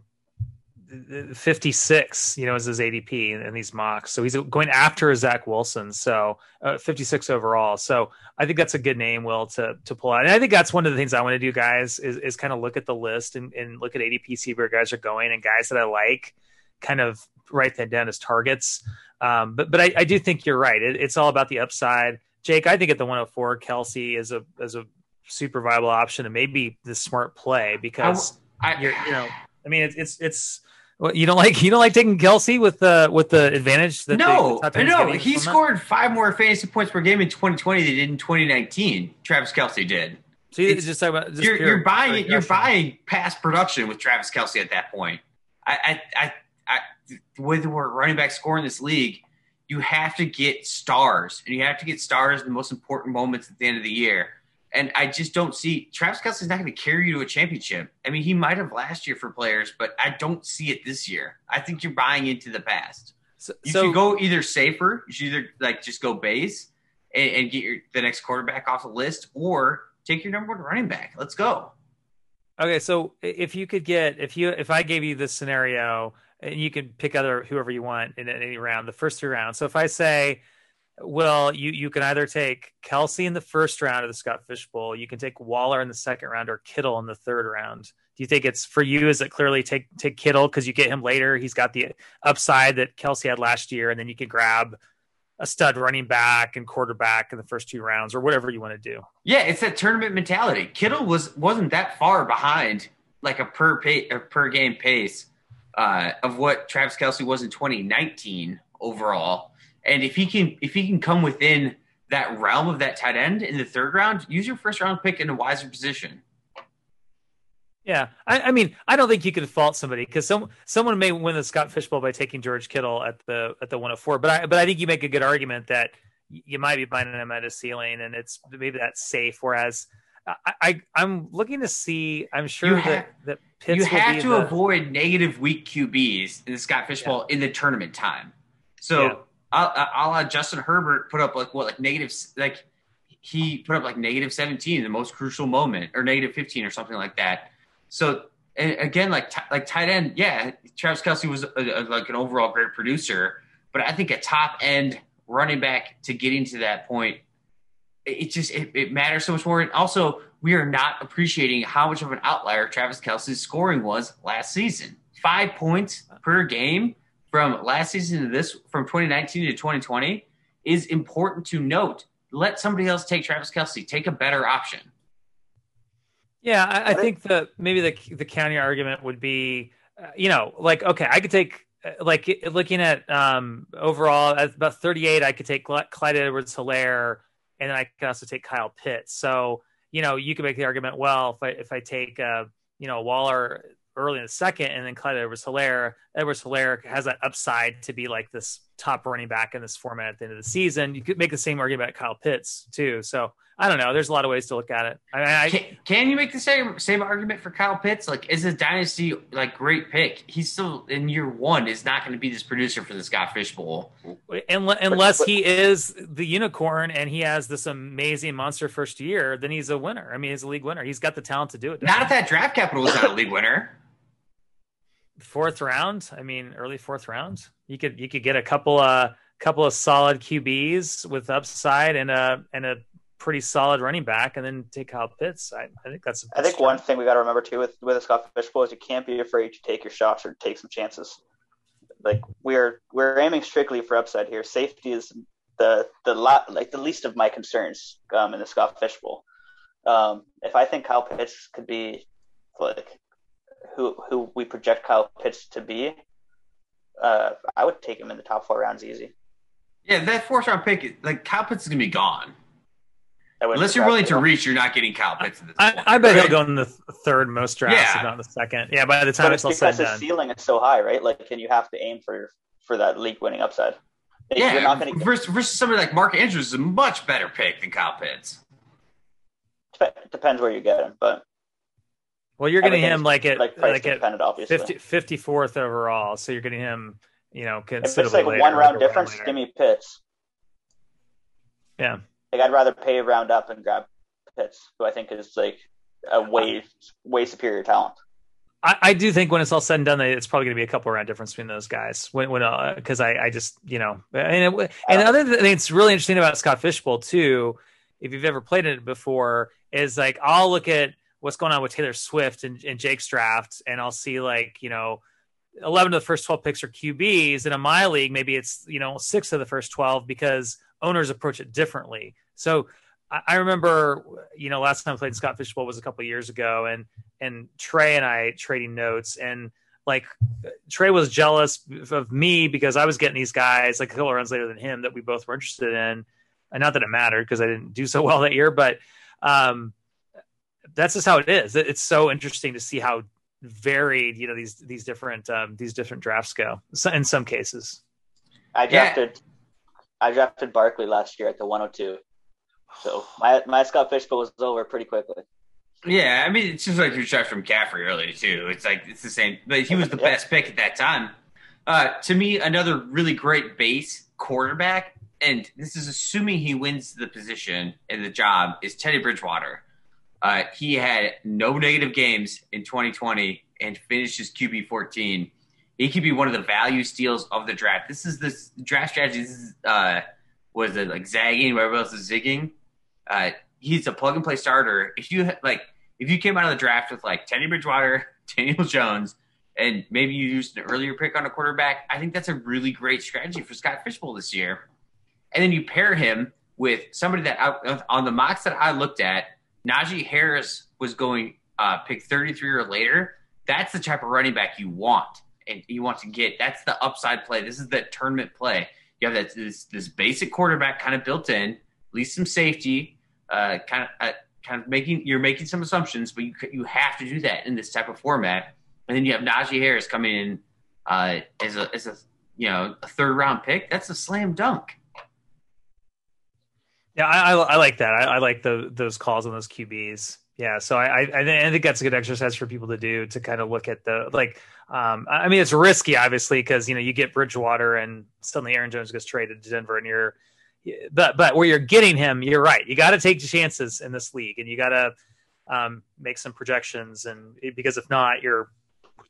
56. You know, is his ADP in, in these mocks. So he's going after Zach Wilson. So uh, 56 overall. So I think that's a good name, Will, to to pull out. And I think that's one of the things I want to do, guys, is is kind of look at the list and, and look at ADP, see where guys are going, and guys that I like, kind of write that down as targets. Um, but but I, I do think you're right. It, it's all about the upside. Jake, I think at the 104, Kelce is a is a super viable option and maybe the smart play because I, you're you know I mean it's it's it's well, you don't like you don't like taking Kelce with the with the advantage that no, the no, he from that? scored five more fantasy points per game in 2020 than he did in 2019. Travis Kelce did. So you it's- just talk about just you're, you're buying you're buying past production with Travis Kelce at that point. I, I, I, I that we're running back score in this league, you have to get stars, and you have to get stars in the most important moments at the end of the year. And I just don't see Travis Kelce's not going to carry you to a championship. I mean, he might have last year for players, but I don't see it this year. I think you're buying into the past. So, You so should go either safer. You should either like just go base and, and get your the next quarterback off the list, or take your number one running back. Let's go. Okay, so if you could get if you if I gave you this scenario and you can pick other whoever you want in any round, the first three rounds. So if I say, well, you you can either take Kelce in the first round of the Scott Fish Bowl, you can take Waller in the second round, or Kittle in the third round. Do you think it's for you? Is it clearly take take Kittle because you get him later? He's got the upside that Kelce had last year, and then you can grab a stud running back and quarterback in the first two rounds, or whatever you want to do. Yeah, it's that tournament mentality. Kittle was wasn't that far behind, like a per pay, a per game pace uh, of what Travis Kelce was in 2019 overall. And if he can if he can come within that realm of that tight end in the third round, use your first round pick in a wiser position. Yeah, I, I mean, I don't think you could fault somebody because some someone may win the Scott Fishbowl by taking George Kittle at the at the 104. But I but I think you make a good argument that you might be buying him at a ceiling, and it's maybe that's safe. Whereas I, I I'm looking to see. I'm sure that that Pitts you will have be to the, avoid negative weak QBs in the Scott Fish Bowl in the tournament time. So Yeah. I'll, I'll Justin Herbert put up like what like negative like he put up like negative 17 in the most crucial moment, or negative 15 or something like that. So and again, like t- like tight end, yeah, Travis Kelce was a, a, like an overall great producer, but I think a top end running back to getting to that point, it, just it, it, matters so much more. And also, we are not appreciating how much of an outlier Travis Kelce's scoring was last season. Five points per game from last season to this, from 2019 to 2020, is important to note. Let somebody else take Travis Kelce. Take a better option. Yeah, I, I think that maybe the the county argument would be, uh, you know, like okay, I could take uh, like looking at um overall at about 38, I could take Clyde Edwards Helaire, and then I could also take Kyle Pitts. So you know, you could make the argument, well, if I if I take uh, you know Waller early in the second, and then Clyde Edwards Helaire, Edwards Helaire has that upside to be like this top running back in this format at the end of the season. You could make the same argument about Kyle Pitts too. So I don't know. There's a lot of ways to look at it. I, I can, can, you make the same same argument for Kyle Pitts? Like, is a dynasty like great pick? He's still in year one. Is not going to be this producer for the Scott Fish Bowl, unless he is the unicorn and he has this amazing monster first year. Then he's a winner. I mean, he's a league winner. He's got the talent to do it. Not if that draft capital is not a league winner. Fourth round. I mean, early fourth round. You could you could get a couple uh couple of solid QBs with upside and a and a pretty solid running back, and then take Kyle Pitts. I, I think that's. I think one thing we got to remember too with with the Scott Fish Bowl is you can't be afraid to take your shots or take some chances. Like we're we're aiming strictly for upside here. Safety is the the lot like the least of my concerns um, in the Scott Fish Bowl. Um, if I think Kyle Pitts could be like who who we project Kyle Pitts to be, uh, I would take him in the top four rounds easy. Yeah, that fourth round pick, like Kyle Pitts is gonna be gone. Unless you're willing to reach, you're not getting Kyle Pitts. I, point, I, bet right? he'll go in the third most drafts, yeah. if not the second. Yeah, by the time but it's, it's because his ceiling is so high, right? Like, and you have to aim for for that league winning upside. Yeah, you're not gonna get... versus, versus somebody like Mark Andrews is a much better pick than Kyle Pitts. Depends where you get him, but well, you're getting him like at like, like at 50, 54th overall, so you're getting him, you know, considerably. If it's like later, one round difference, give me Pitts. Yeah. Like I'd rather pay a round up and grab Pitts, who I think is like a way way superior talent. I, I do think when it's all said and done, it's probably going to be a couple round difference between those guys. When when because uh, I I just you know and it, and the other thing that's really interesting about Scott Fish Bowl too, if you've ever played it before, is like I'll look at what's going on with Taylor Swift and, and Jake's draft, and I'll see like you know 11 of the first 12 picks are QBs. And in my league, maybe it's, you know, six of the first 12 because owners approach it differently. So I, remember, you know, last time I played Scott Fish Bowl was a couple years ago, and and Trey and I trading notes, and like Trey was jealous of me because I was getting these guys like a couple runs later than him that we both were interested in, and not that it mattered because I didn't do so well that year, but um, that's just how it is. It's so interesting to see how varied you know these these different um, these different drafts go in some cases. I drafted yeah. I drafted Barkley last year at the 102. So my my Scott Fish Bowl was over pretty quickly. Yeah, I mean it's just like you shot from Caffrey earlier too. It's like it's the same, but he was the best pick at that time. Uh, to me, another really great base quarterback, and this is assuming he wins the position and the job, is Teddy Bridgewater. Uh, he had no negative games in 2020 and finished his QB 14. He could be one of the value steals of the draft. This is this draft strategy. This is uh, was it like zagging, wherever else is zigging. Uh, he's a plug and play starter. If you like, if you came out of the draft with like Teddy Bridgewater, Daniel Jones, and maybe you used an earlier pick on a quarterback, I think that's a really great strategy for Scott Fish Bowl this year. And then you pair him with somebody that I, on the mocks that I looked at, Najee Harris was going uh, pick 33 or later. That's the type of running back you want and you want to get. That's the upside play. This is the tournament play. You have that this, this basic quarterback kind of built in, at least some safety, uh, kind of uh, kind of making you're making some assumptions, but you you have to do that in this type of format. And then you have Najee Harris coming in uh, as a as a you know a third round pick. That's a slam dunk. Yeah, I, I, like that. I, I, like the those calls on those QBs. Yeah, so I, I think that's a good exercise for people to do to kind of look at the like. Um, I mean, it's risky, obviously, because you know you get Bridgewater and suddenly Aaron Jones gets traded to Denver, and you're but but where you're getting him, you're right. You got to take chances in this league, and you got to um, make some projections. And because if not, you're,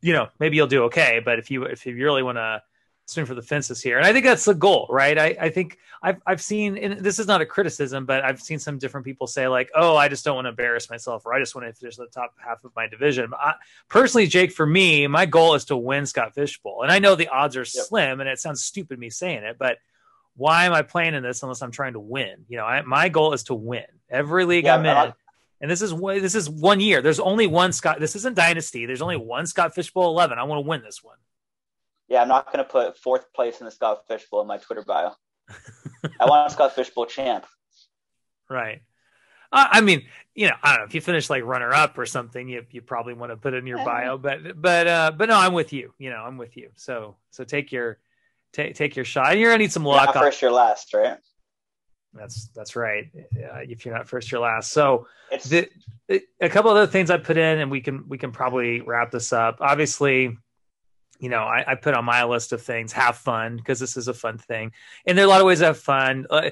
you know, maybe you'll do okay. But if you if you really want to swing for the fences here, and I think that's the goal, right? I, I think I've I've seen, and this is not a criticism, but I've seen some different people say like, oh, I just don't want to embarrass myself, or I just want to finish the top half of my division. I, personally, Jake, for me, my goal is to win Scott Fish Bowl, and I know the odds are yep. slim, and it sounds stupid me saying it, but why am I playing in this unless I'm trying to win? You know, I, my goal is to win every league yeah, I'm in. And this is this is one year. There's only one Scott. This isn't dynasty. There's only one Scott Fish Bowl 11. I want to win this one. Yeah, I'm not going to put fourth place in the Scott Fish Bowl in my Twitter bio. I want a Scott Fish Bowl champ. Right. Uh, I mean, you know, I don't know if you finish like runner up or something, you you probably want to put it in your bio. But but uh, but no, I'm with you. You know, I'm with you. So so take your take take your shot. You're gonna need some luck. Not first, your last, right? That's that's right. Uh, if you're not first, you're last. So the, a couple other things I put in, and we can we can probably wrap this up. Obviously, you know, I, I put on my list of things have fun because this is a fun thing, and there are a lot of ways to have fun. Uh,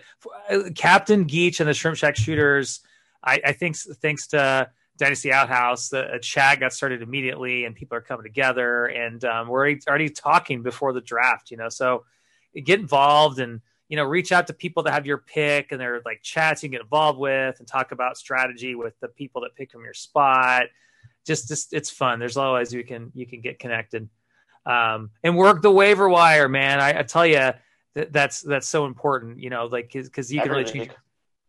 uh Captain Geach and the Shrimp Shack Shooters. I, I think thanks to Dynasty Outhouse, the chat got started immediately, and people are coming together, and um, we're already, already talking before the draft. You know, so get involved and you know reach out to people that have your pick, and they're like chats you can get involved with, and talk about strategy with the people that pick from your spot. Just, just it's fun. There's always you can you can get connected, um, and work the waiver wire, man. I, I tell you. That, that's that's so important, you know, like because you can really change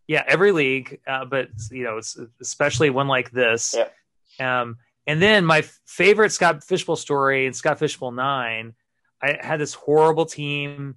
yeah, every league, uh, but you know, it's especially one like this. Yeah. Um, and then my favorite Scott Fish Bowl story in Scott Fish Bowl nine, I had this horrible team,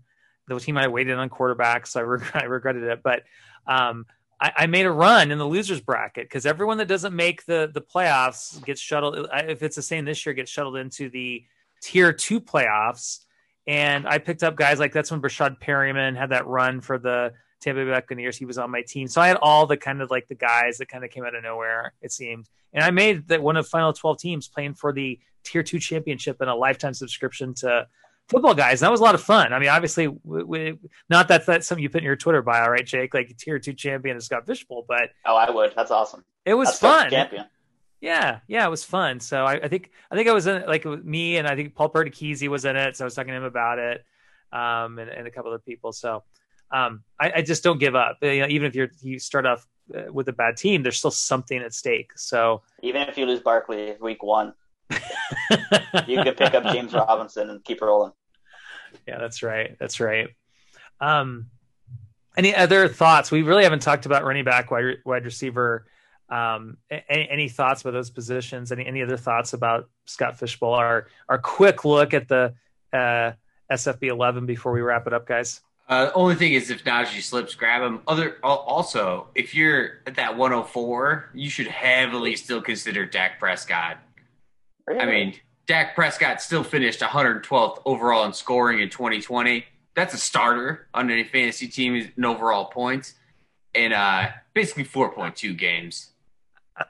the team I waited on quarterback, so I, reg- I regretted it. But um, I, I, made a run in the losers bracket because everyone that doesn't make the the playoffs gets shuttled. If it's the same this year, gets shuttled into the tier two playoffs. And I picked up guys like that's when Breshad Perriman had that run for the Tampa Bay Buccaneers. He was on my team, so I had all the kind of like the guys that kind of came out of nowhere. It seemed, and I made that one of the final twelve teams playing for the Tier Two championship and a lifetime subscription to Football Guys. And that was a lot of fun. I mean, obviously, we, we, not that that's something you put in your Twitter bio, right, Jake? Like Tier Two champion of Scott Fish Bowl, but oh, I would. That's awesome. It was that's fun. Champion. Yeah, yeah, it was fun. So I, I, think I think I was in it, like me and I think Paul Perdichisi was in it. So I was talking to him about it, um, and, and a couple of people. So um, I, I, just don't give up. You know, even if you're you start off uh, with a bad team, there's still something at stake. So even if you lose Barkley week one, you can pick up James Robinson and keep rolling. Yeah, that's right. That's right. Um, any other thoughts? We really haven't talked about running back, wide, wide receiver. Um, any, any, thoughts about those positions? Any any other thoughts about Scott Fish Bowl? Our our quick look at the uh, SFB eleven before we wrap it up, guys. Uh, only thing is, if Najee slips, grab him. Other also, if you're at that 104, you should heavily still consider Dak Prescott. Really? I mean, Dak Prescott still finished 112th overall in scoring in 2020. That's a starter on any fantasy team in overall points, and uh, basically 4.2 games.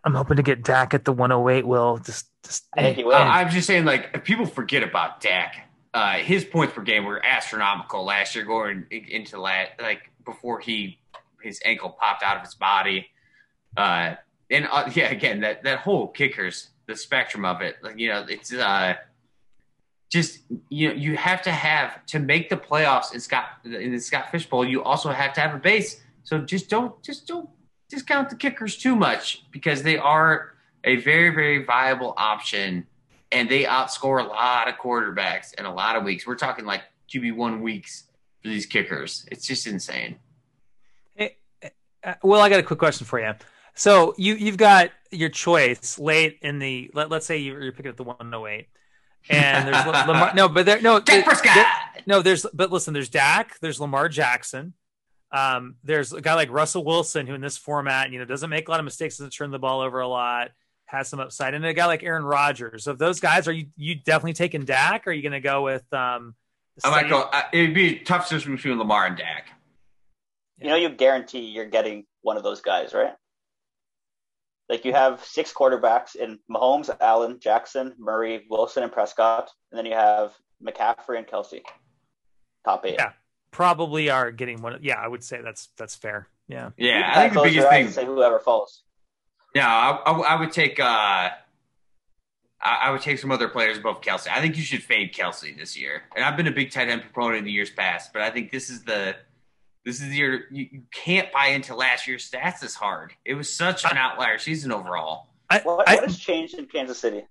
I'm hoping to get Dak at the 108. Will just, just I think he will. Uh, I'm just saying, like, people forget about Dak uh, his points per game were astronomical last year, going into last like before he his ankle popped out of his body. Uh, and uh, yeah, again, that that whole kickers, the spectrum of it, like you know, it's uh, just you know, you have to have to make the playoffs in Scott in the Scott Fish Bowl. You also have to have a base. So just don't just don't discount the kickers too much because they are a very very viable option and they outscore a lot of quarterbacks in a lot of weeks. We're talking like QB one weeks for these kickers. It's just insane. Hey, uh, well, I got a quick question for you. So you you've got your choice late in the let, us say you're, picking up the 108 and there's Lamar no but there no Dak there, no there's but listen there's Dak there's Lamar Jackson um, there's a guy like Russell Wilson who in this format you know doesn't make a lot of mistakes doesn't turn the ball over a lot has some upside. And a guy like Aaron Rodgers. Of those guys, are you you definitely taking Dak? Or are you going to go with? um I might go. Uh, it'd be a tough decision between Lamar and Dak. You know, you guarantee you're getting one of those guys, right? Like you have six quarterbacks in Mahomes, Allen, Jackson, Murray, Wilson, and Prescott, and then you have McCaffrey and Kelce. Top eight. Yeah, probably are getting one. Yeah, I would say that's that's fair. Yeah. Yeah, I think the biggest thing. Say whoever falls. Yeah, I, I, I would take. uh I, I would take some other players above Kelce. I think you should fade Kelce this year. And I've been a big tight end proponent in the years past, but I think this is the this is the year you, you can't buy into last year's stats as hard. It was such an outlier season overall. I, what, what has changed in Kansas City?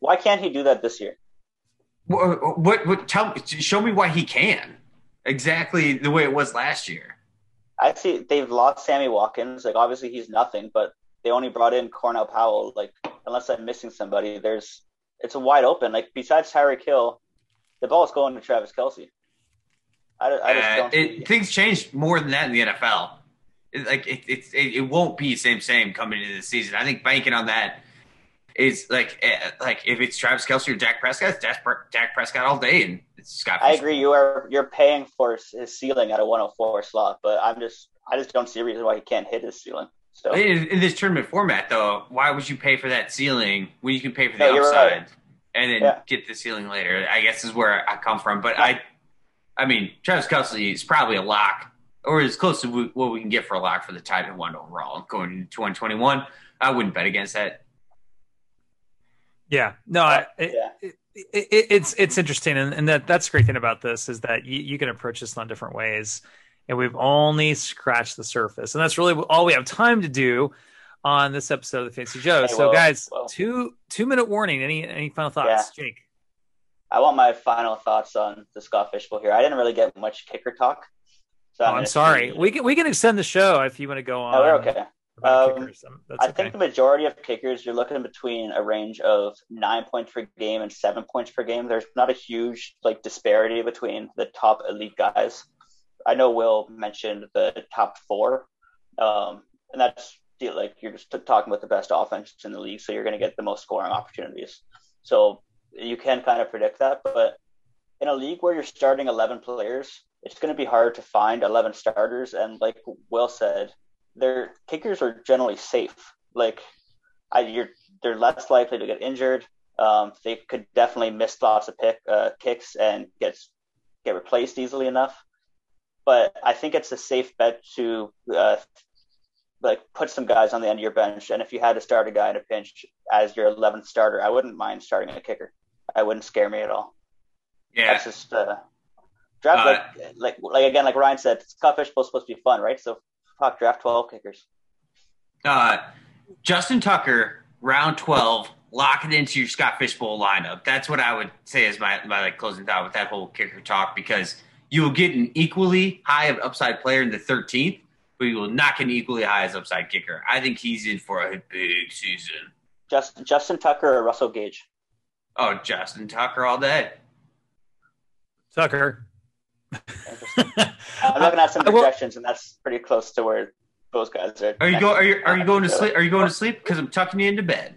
Why can't he do that this year? What, what, what? Tell me, show me why he can. Exactly the way it was last year. I see they've lost Sammy Watkins. Like obviously he's nothing, but they only brought in Cornell Powell. Like unless I'm missing somebody, there's it's a wide open. Like besides Tyreek Hill, the ball is going to Travis Kelce. I, I just uh, don't. It, things changed more than that in the NFL. It, like it, it, it, won't be same same coming into the season. I think banking on that is like eh, like if it's Travis Kelce or Dak Prescott, it's Dak, Dak Prescott all day, and it's Scott. I agree. You are you're paying for his ceiling at a 104 slot, but I'm just I just don't see a reason why he can't hit his ceiling. So in, in this tournament format, though, why would you pay for that ceiling when you can pay for the no, upside right. and then yeah. get the ceiling later? I guess is where I come from. But I, I mean, Travis Kelce is probably a lock, or as close to what we can get for a lock for the tight end one overall going into 2021. I wouldn't bet against that. Yeah, no, I, yeah. It, it, it's it's interesting, and, and that that's the great thing about this is that you, you can approach this in different ways and we've only scratched the surface. And that's really all we have time to do on this episode of the Fancy Joe. Hey, so, well, guys, well. two two minute warning. Any any final thoughts, yeah. Jake? I want my final thoughts on the Scott Fishbowl here. I didn't really get much kicker talk. So oh, I'm, I'm sorry. We can we can extend the show if you want to go on. Oh, we're okay. Um, I okay. think the majority of kickers, you're looking between a range of nine points per game and seven points per game. There's not a huge like disparity between the top elite guys. I know Will mentioned the top four, um, and that's like you're just talking about the best offense in the league, so you're going to get the most scoring opportunities. So you can kind of predict that, but in a league where you're starting 11 players, it's going to be hard to find 11 starters. And like Will said, their kickers are generally safe. Like I, you're, they're less likely to get injured. Um, they could definitely miss lots of pick, uh, kicks and get get replaced easily enough but I think it's a safe bet to uh, like put some guys on the end of your bench. And if you had to start a guy in a pinch as your 11th starter, I wouldn't mind starting a kicker. I wouldn't scare me at all. Yeah, that's just uh, draft uh, like, like like again like Ryan said, Scott Fishbowl's supposed to be fun, right? So fuck, draft 12 kickers. Uh, Justin Tucker, round 12. Lock it into your Scott Fishbowl lineup. That's what I would say is my, my like closing thought with that whole kicker talk because – you will get an equally high of upside player in the 13th, but you will not get an equally high as upside kicker. I think he's in for a big season. Just, Justin Tucker or Russell Gage? Oh, Justin Tucker all day. Tucker. I'm looking at some projections, and that's pretty close to where those guys are. Are you go? Are you are you going to sleep? Are you going to sleep? Because I'm tucking you into bed.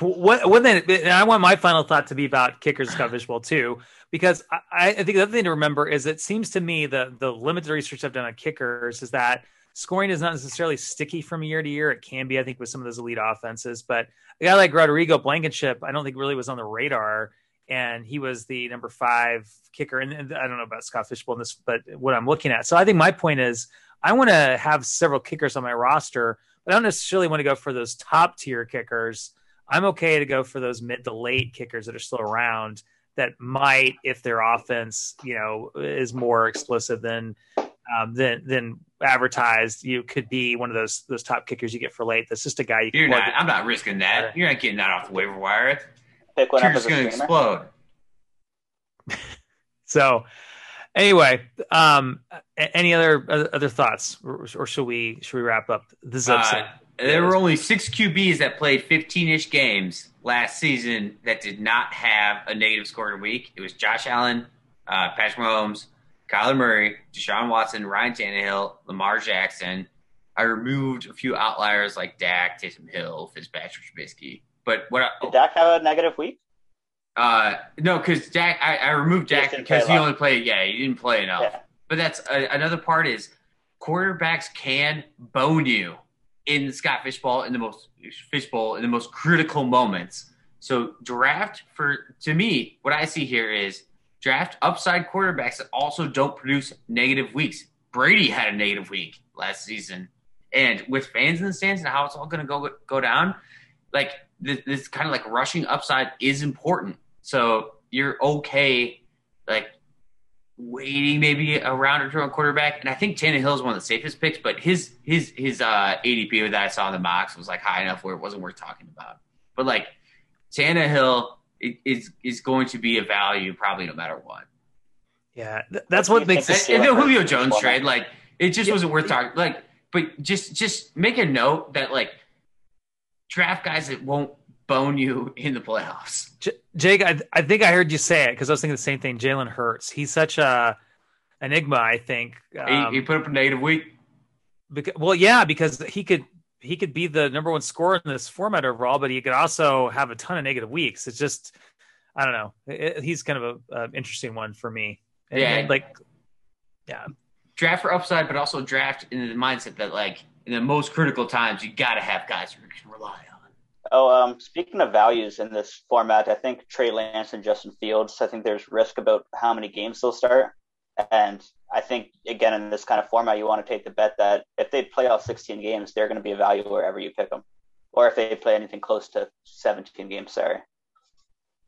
What? What then? I want my final thought to be about kickers coverage well too because I, I, think the other thing to remember is it seems to me the the limited research I've done on kickers is that scoring is not necessarily sticky from year to year. It can be, I think, with some of those elite offenses. But a guy like Rodrigo Blankenship, I don't think really was on the radar, and he was the number five kicker. And, and I don't know about Scott Fishbowl in this, but what I'm looking at. So I think my point is I want to have several kickers on my roster, but I don't necessarily want to go for those top tier kickers. I'm okay to go for those mid to late kickers that are still around that might, if their offense, you know, is more explosive than um, than than advertised, you could be one of those those top kickers you get for late. That's just a guy you. You're not. I'm not risking that. You're not getting that off the waiver wire. Pick one Kicker's going to explode. so, anyway, um, any other other thoughts, or, or, should we should we wrap up this episode? Uh, there were only six QBs that played 15 ish games last season that did not have a negative score in a week. It was Josh Allen, uh, Patrick Mahomes, Kyler Murray, Deshaun Watson, Ryan Tannehill, Lamar Jackson. I removed a few outliers like Dak, Taysom Hill, Fitzpatrick, Trubisky. But what? I, did Dak have a negative week? Uh, no, because Dak, I, I removed Dak because he only played. Yeah, he didn't play enough. Yeah. But that's uh, another part is quarterbacks can bone you in Scott Fishbowl in the most fishbowl in the most critical moments. So draft for to me, what I see here is Draft upside quarterbacks that also don't produce negative weeks. Brady had a negative week last season, and with fans in the stands and how it's all going to go go down, like this, this kind of like rushing upside is important. So you're okay, like waiting maybe a round or two on quarterback. And I think Tannehill is one of the safest picks, but his his his uh, ADP that I saw in the box was like high enough where it wasn't worth talking about. But like Tannehill is is going to be a value probably no matter what. Yeah, th- that's what makes it. And the Julio Jones trade, like it just yeah. wasn't worth talking. Like, but just just make a note that like draft guys that won't bone you in the playoffs. J- Jake, I, I think I heard you say it because I was thinking the same thing. Jalen Hurts, he's such a enigma. I think um, he, he, put up a negative week. Because, well, yeah, because he could he could be the number one scorer in this format overall, but he could also have a ton of negative weeks. It's just I don't know. It, he's kind of a, a, interesting one for me. And, yeah, like yeah, draft for upside, but also draft in the mindset that like in the most critical times you got to have guys you can rely on. Oh, um, speaking of values in this format, I think Trey Lance and Justin Fields. I think there's risk about how many games they'll start, and I think again in this kind of format, you want to take the bet that if they play all 16 games, they're going to be a value wherever you pick them, or if they play anything close to 17 games, sorry,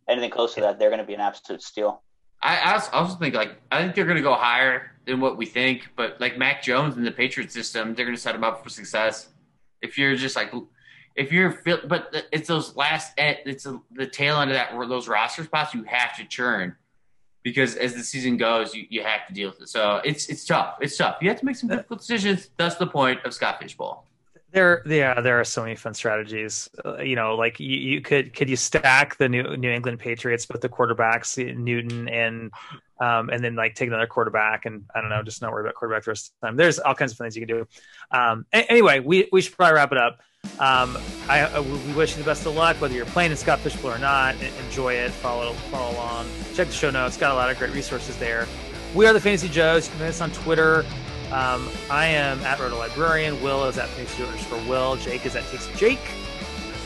anything close to that, they're going to be an absolute steal. I also, think like I think they're going to go higher than what we think, but like Mac Jones in the Patriot system, they're going to set him up for success. If you're just like if you're but it's those last it's a, the tail end of that those roster spots you have to churn because as the season goes you, you have to deal with it. So it's it's tough. It's tough. You have to make some difficult decisions. That's the point of scott fishbowl. There yeah there are so many fun strategies. Uh, you know like you, you, could could you stack the new new england patriots with the quarterbacks newton and um, and then like take another quarterback and i don't know just not worry about quarterback the rest of the time. There's all kinds of things you can do. Um, anyway we, we should probably wrap it up um, I, I, we wish you the best of luck, whether you're playing in Scott Fishbowl or not. Enjoy it, follow follow along. Check the show notes; got a lot of great resources there. We are the Fantasy Joes. You can find us on Twitter. Um, I am at Roto Librarian. Will is at Fantasy Joe for Will. Jake is at Takes Jake.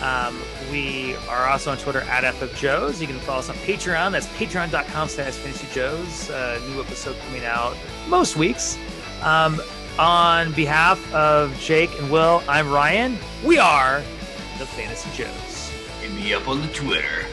Um, we are also on Twitter at FF Joes. You can follow us on Patreon. That's patreon.com slash Fantasy Joes. Uh, new episode coming out most weeks. Um, on behalf of Jake and Will, I'm Ryan. We are the Fantasy Joes. Hit me up on the Twitter.